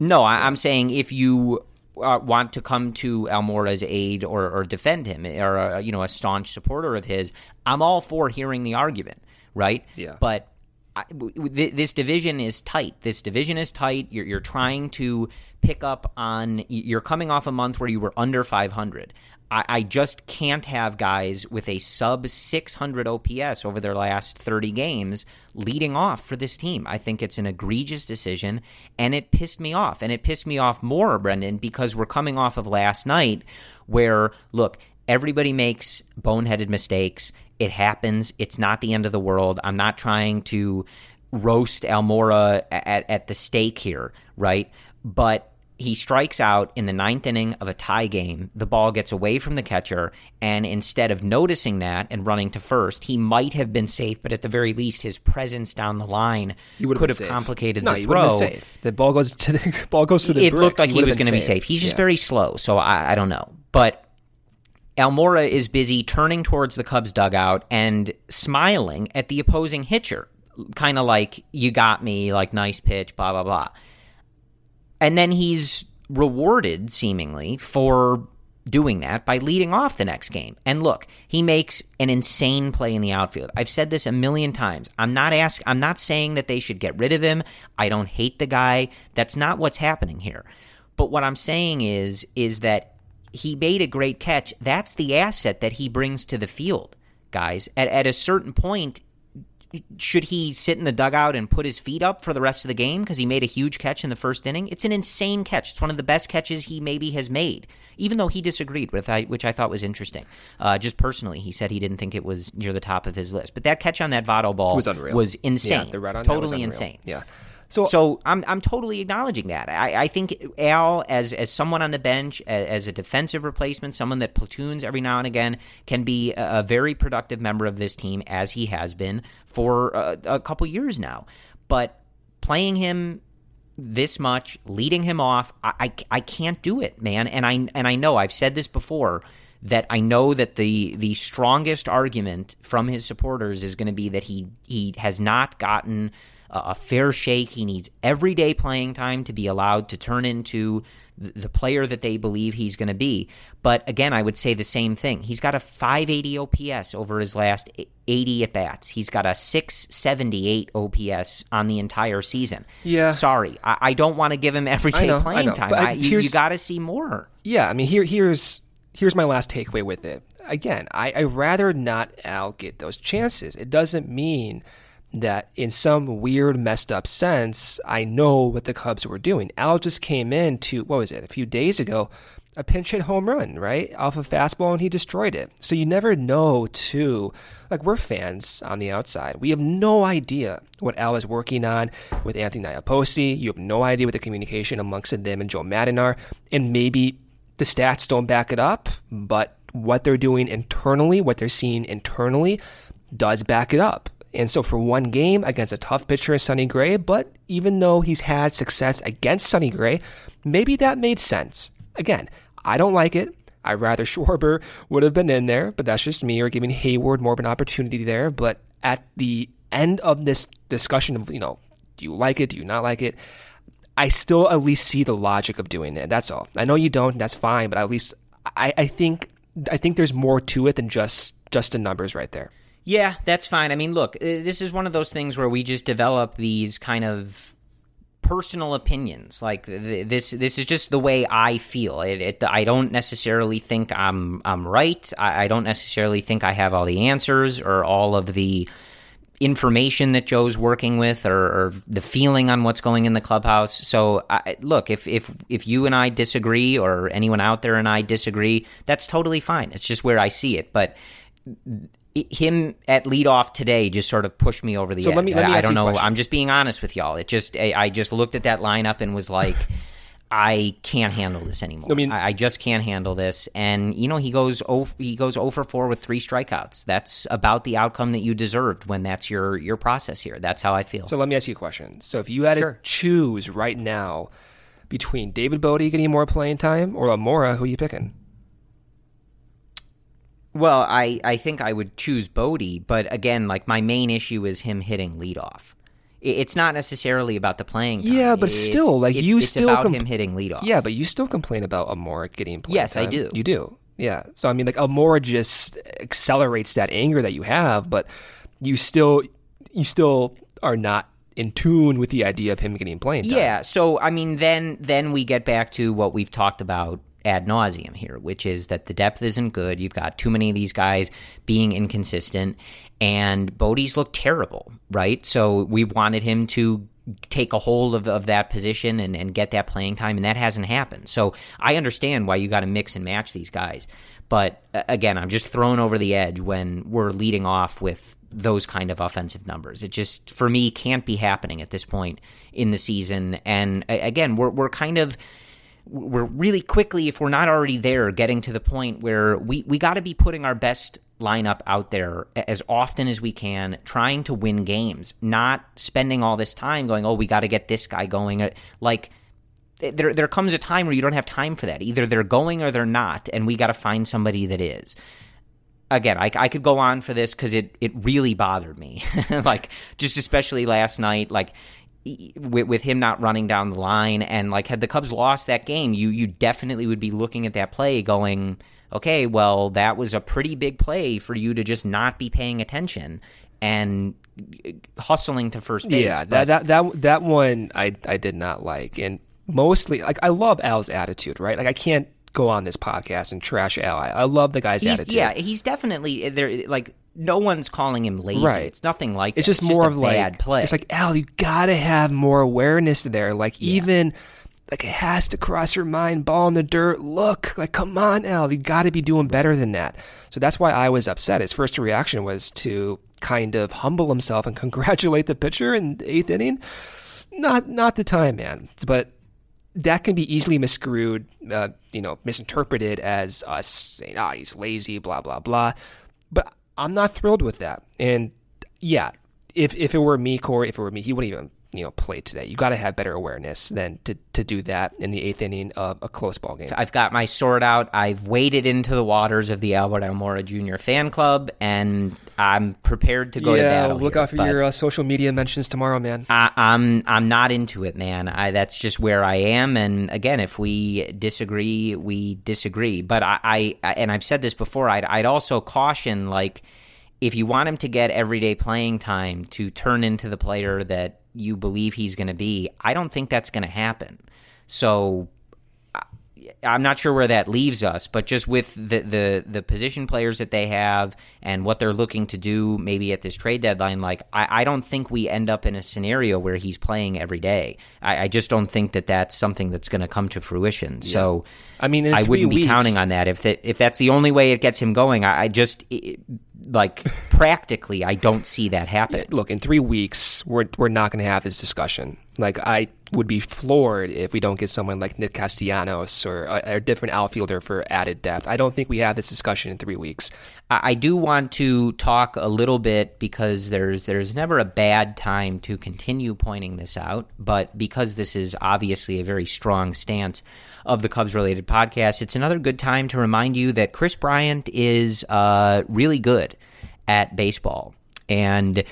No, I, I'm saying if you uh, want to come to Almora's aid or, or defend him, or uh, you know a staunch supporter of his, I'm all for hearing the argument, right? Yeah. But I, this division is tight. This division is tight. You're, you're trying to pick up on. You're coming off a month where you were under 500. I, I just can't have guys with a sub 600 OPS over their last 30 games leading off for this team. I think it's an egregious decision, and it pissed me off. And it pissed me off more, Brendan, because we're coming off of last night where, look, everybody makes boneheaded mistakes. It happens. It's not the end of the world. I'm not trying to roast Almora at, at the stake here, right? But he strikes out in the ninth inning of a tie game. The ball gets away from the catcher, and instead of noticing that and running to first, he might have been safe, but at the very least, his presence down the line would've could have safe. complicated no, the he throw. been safe. The ball goes to the ball goes to the. it looked like he, would've was going to be safe. He's just Yeah. very slow, so I, I don't know. But Almora is busy turning towards the Cubs dugout and smiling at the opposing hitcher, kind of like "you got me," like "nice pitch," blah blah blah. And then he's rewarded, seemingly, for doing that by leading off the next game. And look, he makes an insane play in the outfield. I've said this a million times. I'm not ask I'm not saying that they should get rid of him. I don't hate the guy. That's not what's happening here. But what I'm saying is is that he made a great catch. That's the asset that he brings to the field, guys. At at a certain point, should he sit in the dugout and put his feet up for the rest of the game because he made a huge catch in the first inning? It's an insane catch. It's one of the best catches he maybe has made, even though he disagreed with I, which I thought was interesting. Uh, just personally, he said he didn't think it was near the top of his list. But that catch on that Votto ball It was unreal. was insane. Yeah, the red on totally insane. Yeah. So, So I'm I'm totally acknowledging that. I, I think Al, as as someone on the bench, as, as a defensive replacement, someone that platoons every now and again, can be a, a very productive member of this team, as he has been for a, a couple years now. But playing him this much, leading him off, I, I I can't do it, man. And I and I know I've said this before that I know that the the strongest argument from his supporters is going to be that he he has not gotten a, a fair shake. He needs everyday playing time to be allowed to turn into the, player that they believe he's going to be. But again, I would say the same thing. He's got a 580 OPS over his last 80 at bats. He's got a 678 OPS on the entire season. Yeah. Sorry, I, I don't want to give him everyday know, playing time. but I, you you got to see more. yeah, I mean, here here's here's my last takeaway with it. Again, I I rather not Al get those chances. It doesn't mean that in some weird messed up sense, I know what the Cubs were doing. Al just came in to what was it a few days ago, a pinch hit home run, right off a fastball, and he destroyed it. So you never know. Too, like we're fans on the outside, we have no idea what Al is working on with Anthony Iapoce. You have no idea what the communication amongst them and Joe Maddon are, and maybe the stats don't back it up, but what they're doing internally, what they're seeing internally, does back it up. And so for one game against a tough pitcher in Sonny Gray, but even though he's had success against Sonny Gray, maybe that made sense. Again, I don't like it. I'd rather Schwarber would have been in there, but that's just me, or giving Heyward more of an opportunity there. But at the end of this discussion of, you know, do you like it? Do you not like it? I still at least see the logic of doing it. That's all. I know you don't. That's fine, but at least I, I think I think there's more to it than just just the numbers right there. Yeah, that's fine. I mean, look, uh, this is one of those things where we just develop these kind of personal opinions. Like th- this, this is just the way I feel. It, it I don't necessarily think I'm I'm right. I, I don't necessarily think I have all the answers or all of the information that Joe's working with or, or the feeling on what's going in the clubhouse. So I, look, if if if you and I disagree or anyone out there and I disagree, that's totally fine. It's just where I see it. But him at leadoff today just sort of pushed me over the So edge. let me- let me I, I don't know. I'm just being honest with y'all. It just I, I just looked at that lineup and was like. I can't handle this anymore. I mean- I, I just can't handle this. And you know, he goes oh, he goes oh over four with three strikeouts. That's about the outcome that you deserved when that's your your process here. That's how I feel. So let me ask you a question. So if you had Sure. to choose right now between David Bote getting more playing time or Almora, who are you picking? Well, I, I think I would choose Bote, but again, like my main issue is him hitting leadoff. It's not necessarily about the playing. Time. Yeah, but It's- still, like it- you it's still about comp- him hitting leadoff. Yeah, but you still complain about Almora getting playing Yes, I do. You do. Yeah. So I mean, like Almora just accelerates that anger that you have, but you still you still are not in tune with the idea of him getting playing time. Yeah, so I mean, then then we get back to what we've talked about ad nauseum here, which is that the depth isn't good. You've got too many of these guys being inconsistent, and Bote's looked terrible, right? So we wanted him to take a hold of, of that position and, and get that playing time, and that hasn't happened. So I understand why you got to mix and match these guys. But again, I'm just thrown over the edge when we're leading off with those kind of offensive numbers. It just, for me, can't be happening at this point in the season. And again, we're, we're kind of we're really quickly, if we're not already there, getting to the point where we, we got to be putting our best lineup out there as often as we can, trying to win games, not spending all this time going, oh, we got to get this guy going. Uh, like, there, there comes a time where you don't have time for that. Either they're going or they're not, and we got to find somebody that is. Again, I, I could go on for this because it, it really bothered me. like, just especially last night, like, with, with him not running down the line and like had the Cubs lost that game, you you definitely would be looking at that play going, okay, well that was a pretty big play for you to just not be paying attention and hustling to first base. Yeah, that that that that one I I did not like, and mostly like I love Al's attitude, right? Like I can't go on this podcast and trash Al. I, love the guy's he's, attitude. Yeah, he's definitely there. Like no one's calling him lazy. Right. It's nothing like it's that. just more a of like bad play. It's like Al, you gotta have more awareness there. Like even like it has to cross your mind. Ball in the dirt. Look, like come on, Al, you got to be doing better than that. So that's why I was upset. His first reaction was to kind of humble himself and congratulate the pitcher in the eighth inning. Not not the time, man. But that can be easily miscrewed, uh, you know, misinterpreted as us saying, "Ah, he's lazy," blah blah blah. But I'm not thrilled with that. And yeah, if if it were me, Corey, if it were me, he wouldn't even you know play today. You got to have better awareness than to to do that in the eighth inning of a close ball game. I've got my sword out. I've waded into the waters of the Albert Almora Jr. fan club, and I'm prepared to go yeah, to battle. look here, out for your uh, social media mentions tomorrow, man. I, I'm I'm not into it, man. I, that's just where I am. And again, if we disagree, we disagree. But I, I and I've said this before. I'd I'd also caution like if you want him to get everyday playing time to turn into the player that you believe he's going to be, I don't think that's going to happen. So I'm not sure where that leaves us, but just with the, the the position players that they have and what they're looking to do, maybe at this trade deadline, like I, I don't think we end up in a scenario where he's playing every day. I, I just don't think that that's something that's going to come to fruition. Yeah. So, I mean, I wouldn't weeks, be counting on that. If that if that's the only way it gets him going, I, I just it, like practically, I don't see that happen. Look, in three weeks, we're we're not going to have this discussion. Like I would be floored if we don't get someone like Nick Castellanos or a, a, different outfielder for added depth. I don't think we have this discussion in three weeks. I do want to talk a little bit because there's there's never a bad time to continue pointing this out, but because this is obviously a very strong stance of the Cubs related podcast, it's another good time to remind you that Kris Bryant is uh, really good at baseball and.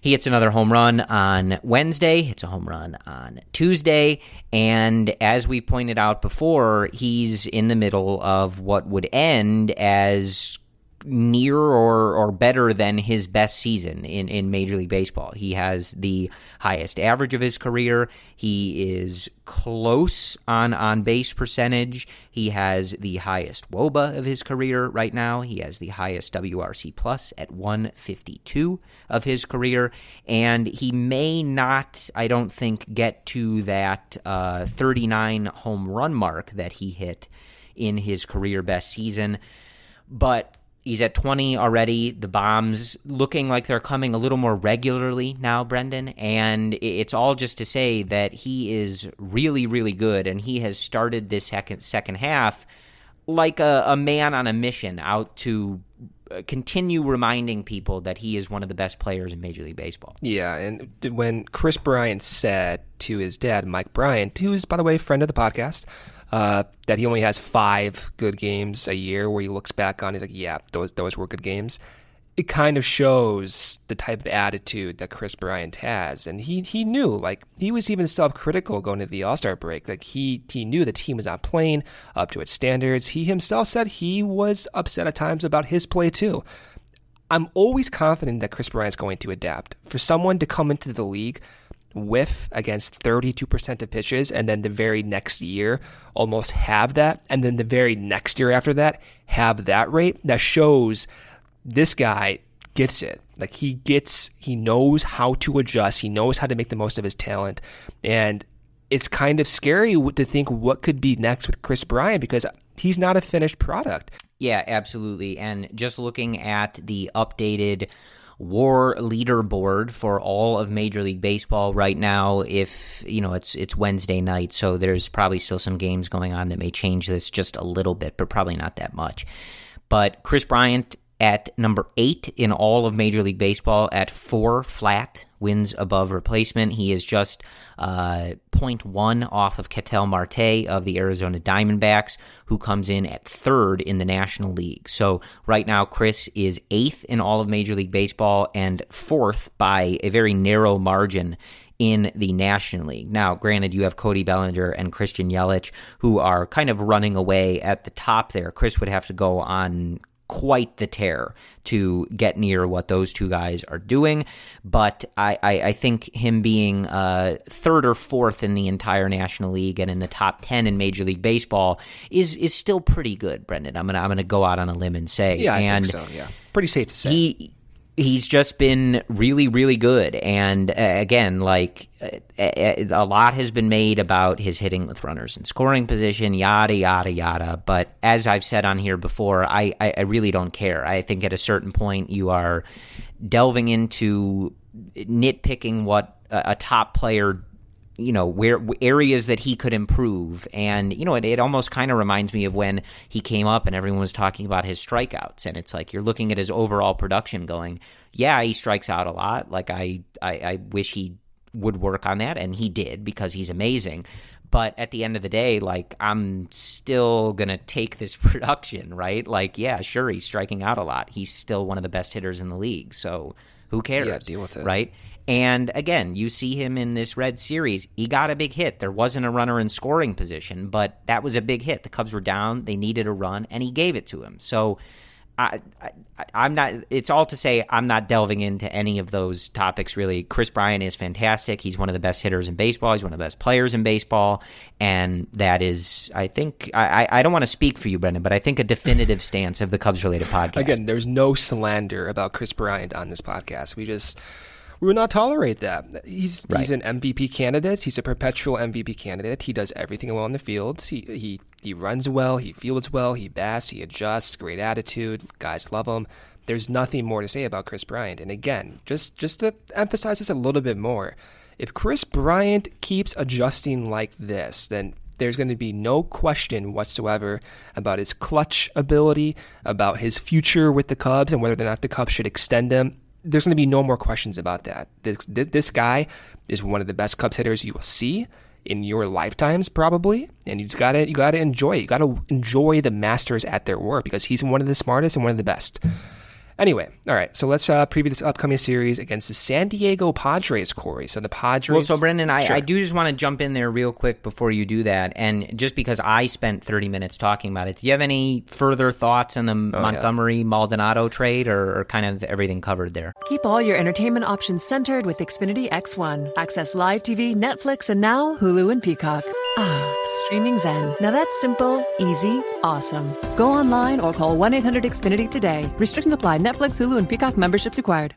He hits another home run on Wednesday, hits a home run on Tuesday, and as we pointed out before, he's in the middle of what would end as near or, or better than his best season in, in Major League Baseball. He has the highest average of his career. He is close on on base percentage. He has the highest WOBA of his career right now. He has the highest WRC plus at 152 of his career, and he may not, I don't think, get to that uh, 39 home run mark that he hit in his career best season, but He's at 20 already. The bombs looking like they're coming a little more regularly now, Brendan. And it's all just to say that he is really, really good. And he has started this second, second half like a, a man on a mission out to uh, continue reminding people that he is one of the best players in Major League Baseball. Yeah, and when Kris Bryant said to his dad, Mike Bryant, who's, by the way, a friend of the podcast, uh, that he only has five good games a year where he looks back on, he's like, yeah, those, those were good games. It kind of shows the type of attitude that Kris Bryant has. And he, he knew, like, he was even self critical going to the All Star break. Like, he, he knew the team was not playing up to its standards. He himself said he was upset at times about his play, too. I'm always confident that Kris Bryant's going to adapt. For someone to come into the league whiff against 32% of pitches and then the very next year almost have that and then the very next year after that have that rate. That shows this guy gets it. Like he gets he knows how to adjust. He knows how to make the most of his talent. And it's kind of scary to think what could be next with Kris Bryant because he's not a finished product. Yeah absolutely. And just looking at the updated war leaderboard for all of Major League Baseball right now. If you know it's it's Wednesday night, so there's probably still some games going on that may change this just a little bit, but probably not that much. But Kris Bryant at number eight in all of Major League Baseball at four flat wins above replacement. He is just uh, 0.1 off of Ketel Marte of the Arizona Diamondbacks, who comes in at third in the National League. So right now, Kris is eighth in all of Major League Baseball and fourth by a very narrow margin in the National League. Now, granted, you have Cody Bellinger and Christian Yelich who are kind of running away at the top there. Kris would have to go on quite the tear to get near what those two guys are doing. But I, I, I think him being uh, third or fourth in the entire National League and in the top ten in Major League Baseball is is still pretty good, Brendan. I'm gonna I'm gonna go out on a limb and say, yeah, I and think so. Yeah, pretty safe to say. He he's just been really really good. And uh, again like uh, a lot has been made about his hitting with runners in scoring position yada yada yada. But as i've said on here before I, I, I really don't care. I think at a certain point you are delving into nitpicking what a, a top player you know where areas that he could improve. And you know it, it almost kind of reminds me of when he came up and everyone was talking about his strikeouts. And it's like you're looking at his overall production going yeah he strikes out a lot. Like i i, I wish he would work on that. And he did because he's amazing. But at the end of the day like i'm still gonna take this production right? Like yeah sure he's striking out a lot. He's still one of the best hitters in the league. So who cares yeah, deal with it. right and again, you see him in this red series. He got a big hit. There wasn't a runner in scoring position, but that was a big hit. The Cubs were down. They needed a run, and he gave it to him. So I, I, am not. It's all to say I'm not delving into any of those topics really. Kris Bryant is fantastic. He's one of the best hitters in baseball. He's one of the best players in baseball, and that is, I think, I, I don't want to speak for you, Brendan, but I think a definitive stance of the Cubs related podcast. Again, there's no slander about Kris Bryant on this podcast. We just we would not tolerate that. He's right. he's an MVP candidate. He's a perpetual MVP candidate. He does everything well on the field. He he he runs well. He fields well. He bats. He adjusts. Great attitude. Guys love him. There's nothing more to say about Kris Bryant. And again, just just to emphasize this a little bit more, if Kris Bryant keeps adjusting like this, then there's going to be no question whatsoever about his clutch ability, about his future with the Cubs, and whether or not the Cubs should extend him there's going to be no more questions about that. This, this, this guy is one of the best Cubs hitters you will see in your lifetimes, probably, and you just got to you got to enjoy it. You got to enjoy the masters at their work because he's one of the smartest and one of the best. Anyway, all right. So let's uh, preview this upcoming series against the San Diego Padres, Corey. So the Padres. Well, so Brendan, I, sure. I do just want to jump in there real quick before you do that, and just because I spent 30 minutes talking about it, do you have any further thoughts on the oh, Montgomery yeah. Maldonado trade, or, or kind of everything covered there? Keep all your entertainment options centered with Xfinity X1. Access live TV, Netflix, and now Hulu and Peacock. Ah, streaming Zen. Now that's simple, easy, awesome. Go online or call 1 800 Xfinity today. Restrictions apply. Netflix, Hulu, and Peacock memberships required.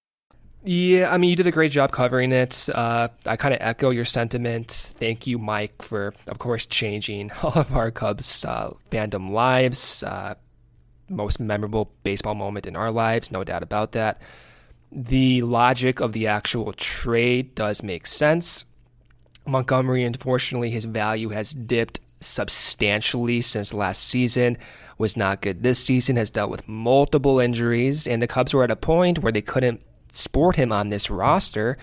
Yeah, I mean, you did a great job covering it. Uh, I kind of echo your sentiment. Thank you, Mike, for, of course, changing all of our Cubs uh, fandom lives. Uh, most memorable baseball moment in our lives, no doubt about that. The logic of the actual trade does make sense. Montgomery, unfortunately, his value has dipped substantially since last season. Was not good this season, has dealt with multiple injuries, and the Cubs were at a point where they couldn't sport him on this roster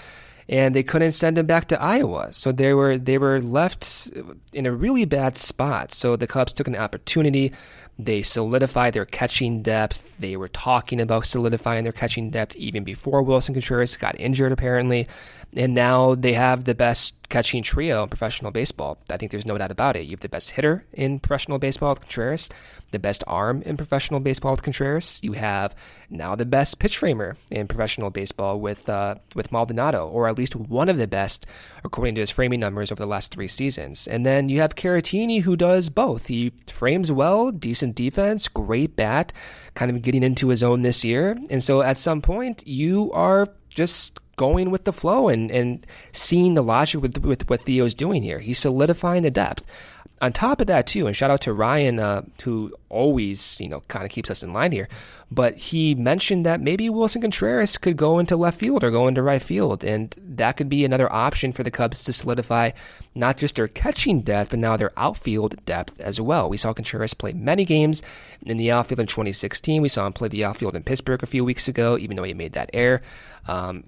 and they couldn't send him back to Iowa. So they were they were left in a really bad spot. So the Cubs took an opportunity. They solidified their catching depth. They were talking about solidifying their catching depth even before Willson Contreras got injured, apparently. And now they have the best catching trio in professional baseball. I think there's no doubt about it. You have the best hitter in professional baseball Contreras, the best arm in professional baseball with Contreras. You have now the best pitch framer in professional baseball with uh, with Maldonado, or at least one of the best according to his framing numbers over the last three seasons. And then you have Caratini, who does both. He frames well, decent defense, great bat, kind of getting into his own this year. And so at some point, you are just going with the flow and, and seeing the logic with, with what Theo's doing here. He's solidifying the depth. On top of that, too, and shout out to Ryan, uh, who always, you know, kind of keeps us in line here, but he mentioned that maybe Willson Contreras could go into left field or go into right field, and that could be another option for the Cubs to solidify not just their catching depth, but now their outfield depth as well. We saw Contreras play many games in the outfield in 2016. We saw him play the outfield in Pittsburgh a few weeks ago, even though he made that error. Um,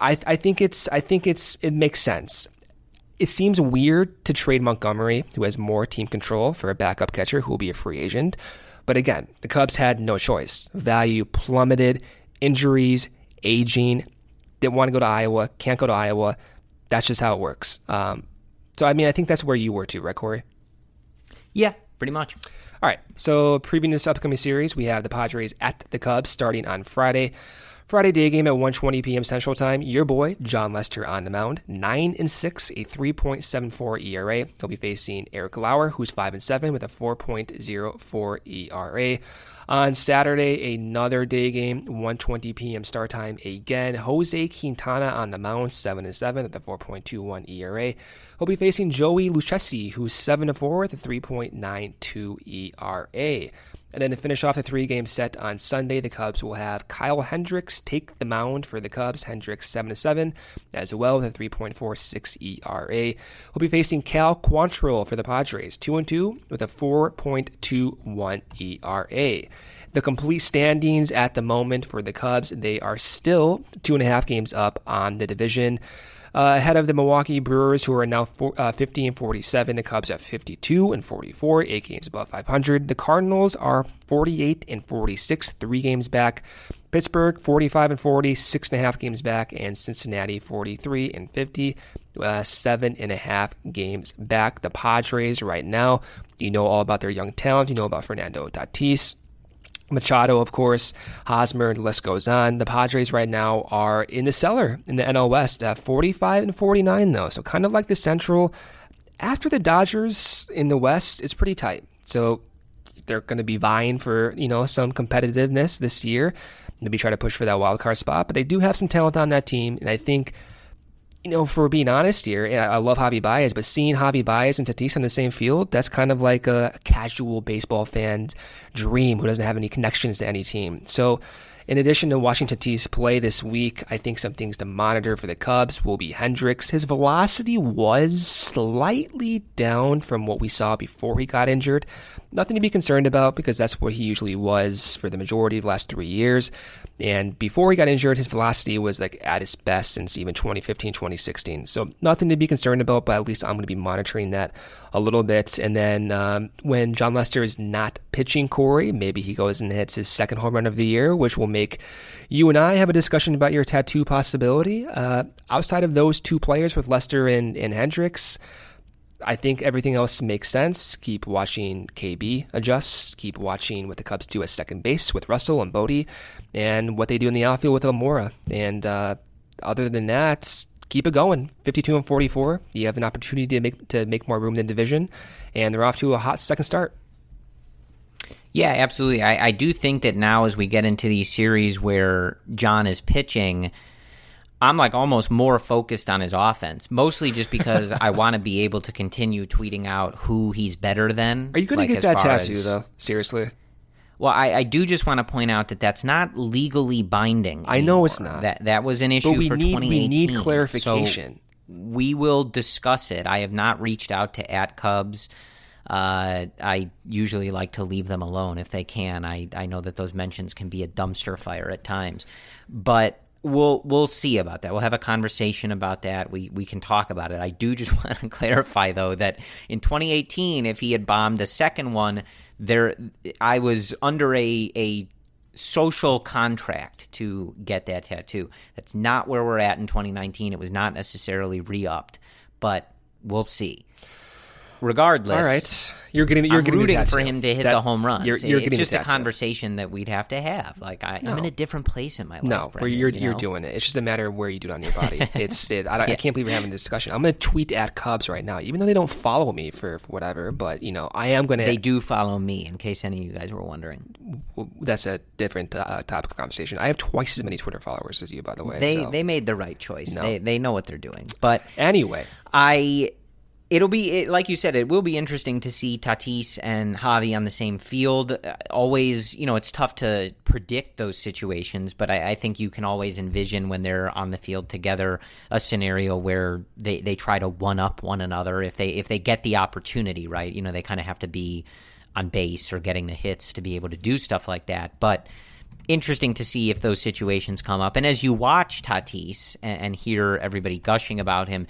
I, I think it's I think it's it makes sense. It seems weird to trade Montgomery, who has more team control, for a backup catcher who will be a free agent. But again, the Cubs had no choice. Value plummeted, injuries, aging. Didn't want to go to Iowa, can't go to Iowa. That's just how it works. Um, so, I mean, I think that's where you were too, right, Corey? Yeah, pretty much. All right. So, previewing this upcoming series, we have the Padres at the Cubs starting on Friday. Friday day game at 1:20 p.m. Central Time. Your boy Jon Lester on the mound, nine and six, a 3.74 ERA. He'll be facing Eric Lauer, who's five and seven with a 4.04 ERA. On Saturday, another day game, 1:20 p.m. start time again. Jose Quintana on the mound, seven and seven at the 4.21 ERA. He'll be facing Joey Lucchesi, who's seven and four with a 3.92 ERA. And then to finish off the three game set on Sunday, the Cubs will have Kyle Hendricks take the mound for the Cubs. Hendricks 7 7 as well with a 3.46 ERA. He'll be facing Cal Quantrill for the Padres, 2 2 with a 4.21 ERA. The complete standings at the moment for the Cubs, they are still two and a half games up on the division. Uh, ahead of the Milwaukee Brewers, who are now four, uh, 50 and 47. The Cubs have 52 and 44, eight games above 500. The Cardinals are 48 and 46, three games back. Pittsburgh 45 and 40, six and a half games back, and Cincinnati 43 and 50, uh, seven and a half games back. The Padres right now, you know all about their young talent. You know about Fernando Tatis. Machado, of course, Hosmer, the list goes on. The Padres right now are in the cellar in the NL West at 45 and 49, though. So kind of like the Central. After the Dodgers in the West, it's pretty tight. So they're going to be vying for, you know, some competitiveness this year. Maybe try to push for that wild card spot. But they do have some talent on that team. And I think you know, for being honest here, I love Javi Baez, but seeing Javi Baez and Tatis on the same field, that's kind of like a casual baseball fan's dream who doesn't have any connections to any team. So in addition to watching Tatis play this week, I think some things to monitor for the Cubs will be Hendricks. His velocity was slightly down from what we saw before he got injured. Nothing to be concerned about because that's what he usually was for the majority of the last three years. And before he got injured, his velocity was like at its best since even 2015, 2016. So nothing to be concerned about, but at least I'm going to be monitoring that a little bit. And then um, when Jon Lester is not pitching Corey, maybe he goes and hits his second home run of the year, which will make you and I have a discussion about your tattoo possibility. Uh, outside of those two players with Lester and, and Hendricks, I think everything else makes sense. Keep watching KB adjust. Keep watching what the Cubs do at second base with Russell and Bote, and what they do in the outfield with Almora. And uh, other than that, keep it going. 52 and 44. You have an opportunity to make to make more room in the division, and they're off to a hot second start. Yeah, absolutely. I, I do think that now, as we get into these series where Jon is pitching, I'm like almost more focused on his offense, mostly just because I want to be able to continue tweeting out who he's better than. Are you going like, to get that tattoo as, though? Seriously. Well, I, I, do just want to point out that that's not legally binding. I know it's not. That that was an issue but we for need, 2018. We need clarification. So we will discuss it. I have not reached out to at Cubs Uh, I usually like to leave them alone if they can. I, I know that those mentions can be a dumpster fire at times, but we'll we'll see about that. We'll have a conversation about that. We we can talk about it. I do just want to clarify though that in 2018, if he had bombed the second one, there I was under a a social contract to get that tattoo. That's not where we're at in 2019. It was not necessarily re-upped, but we'll see regardless. All right, you're getting you're I'm getting rooting for him to hit That- the home run. You're, you're it's just a conversation that we'd have to have. Like I, I'm in a different place in my life. No, Brendan, you're you you're doing it. It's just a matter of where you do it on your body. It's it, I, don't- I can't believe we're having this discussion. I'm going to tweet at Cubs right now, even though they don't follow me for, for whatever. But you know, I am going to. They do follow me, in case any of you guys were wondering. That's a different uh, topic of conversation. I have twice as many Twitter followers as you, by the way. They so. they made the right choice. No. They they know what they're doing. But anyway, I it'll be it, like you said. It will be interesting to see Tatis and Javi on the same field. Uh, Always, you know, it's tough to predict those situations, but I, I think you can always envision when they're on the field together a scenario where they they try to one up one another if they if they get the opportunity. Right, you know, they kind of have to be on base or getting the hits to be able to do stuff like that, but interesting to see if those situations come up. And as you watch Tatis and, and hear everybody gushing about him,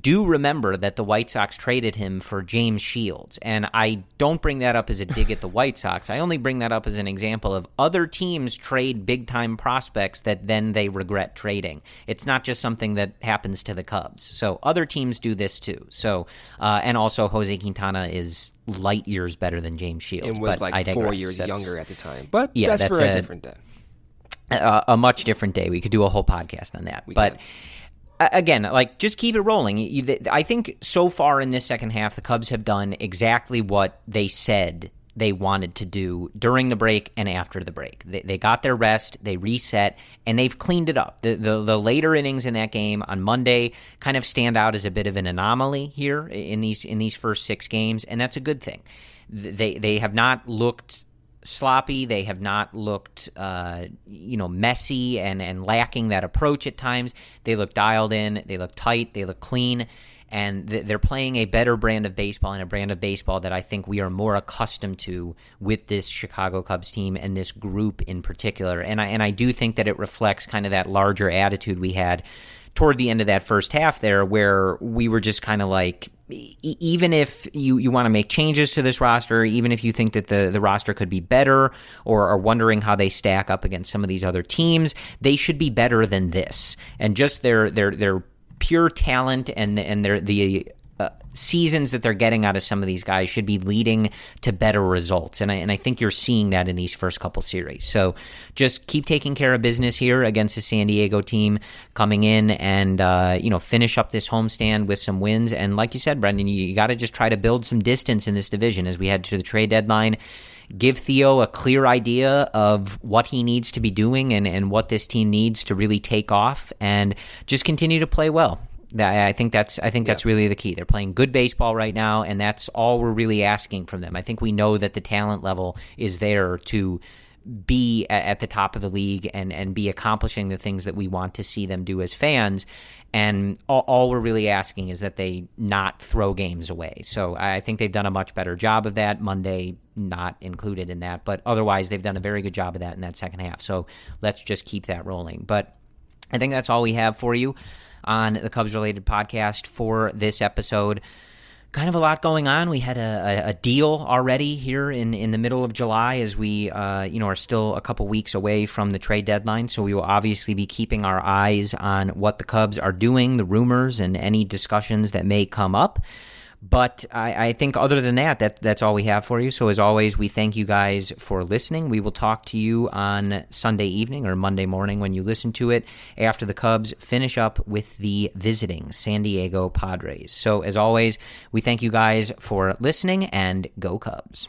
do remember that the White Sox traded him for James Shields. And I don't bring that up as a dig at the White Sox. I only bring that up as an example of other teams trade big time prospects that then they regret trading. It's not just something that happens to the Cubs. So other teams do this too. So, uh, and also Jose Quintana is light years better than James Shields. it was but I like four years That's- younger at the time. But Yeah, that's, that's for a, a- different day. a, a much different day. We could do a whole podcast on that. but a- again, like just keep it rolling. I think so far in this second half, the Cubs have done exactly what they said they wanted to do during the break and after the break. They, they got their rest, they reset, and they've cleaned it up. The, the the later innings in that game on Monday kind of stand out as a bit of an anomaly here in these in these first six games, and that's a good thing. They they have not looked sloppy. They have not looked, uh, you know, messy and, and lacking that approach at times. They look dialed in. They look tight. They look clean. And th- they're playing a better brand of baseball and a brand of baseball that I think we are more accustomed to with this Chicago Cubs team and this group in particular. And I and I do think that it reflects kind of that larger attitude we had toward the end of that first half there, where we were just kind of like, even if you, you want to make changes to this roster, even if you think that the, the roster could be better or are wondering how they stack up against some of these other teams, they should be better than this. And just their their their pure talent and and their the seasons that they're getting out of some of these guys should be leading to better results. And I, and I think you're seeing that in these first couple series. So just keep taking care of business here against the San Diego team coming in and, uh, you know, finish up this homestand with some wins. And like you said, Brendan, you, you got to just try to build some distance in this division as we head to the trade deadline. Give Theo a clear idea of what he needs to be doing and, and what this team needs to really take off and just continue to play well. That I think that's I think that's really the key. They're playing good baseball right now, and that's all we're really asking from them. I think we know that the talent level is there to be at the top of the league and and be accomplishing the things that we want to see them do as fans. And all, all we're really asking is that they not throw games away. So I think they've done a much better job of that. Monday not included in that, but otherwise they've done a very good job of that in that second half. So let's just keep that rolling. But I think that's all we have for you on the Cubs related podcast for this episode. Kind of a lot going on. We had a, a, a deal already here in, in the middle of July as we uh, you know are still a couple weeks away from the trade deadline. So we will obviously be keeping our eyes on what the Cubs are doing, the rumors, and any discussions that may come up. But I, I think other than that, that that's all we have for you. So as always, we thank you guys for listening. We will talk to you on Sunday evening or Monday morning when you listen to it after the Cubs finish up with the visiting San Diego Padres. So as always, we thank you guys for listening and go Cubs.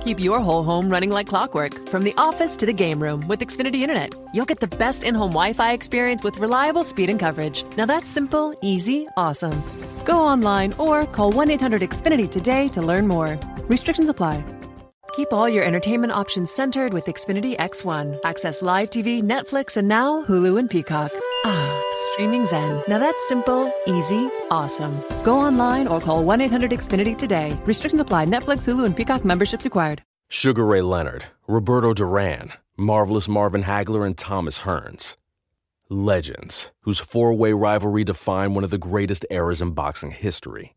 Keep your whole home running like clockwork from the office to the game room with Xfinity Internet. You'll get the best in home Wi Fi experience with reliable speed and coverage. Now that's simple, easy, awesome. Go online or call 1 800 Xfinity today to learn more. Restrictions apply. Keep all your entertainment options centered with Xfinity X1. Access live TV, Netflix, and now Hulu and Peacock. Ah, streaming Zen. Now that's simple, easy, awesome. Go online or call 1 800 Xfinity today. Restrictions apply. Netflix, Hulu, and Peacock memberships required. Sugar Ray Leonard, Roberto Duran, Marvelous Marvin Hagler, and Thomas Hearns. Legends, whose four way rivalry defined one of the greatest eras in boxing history.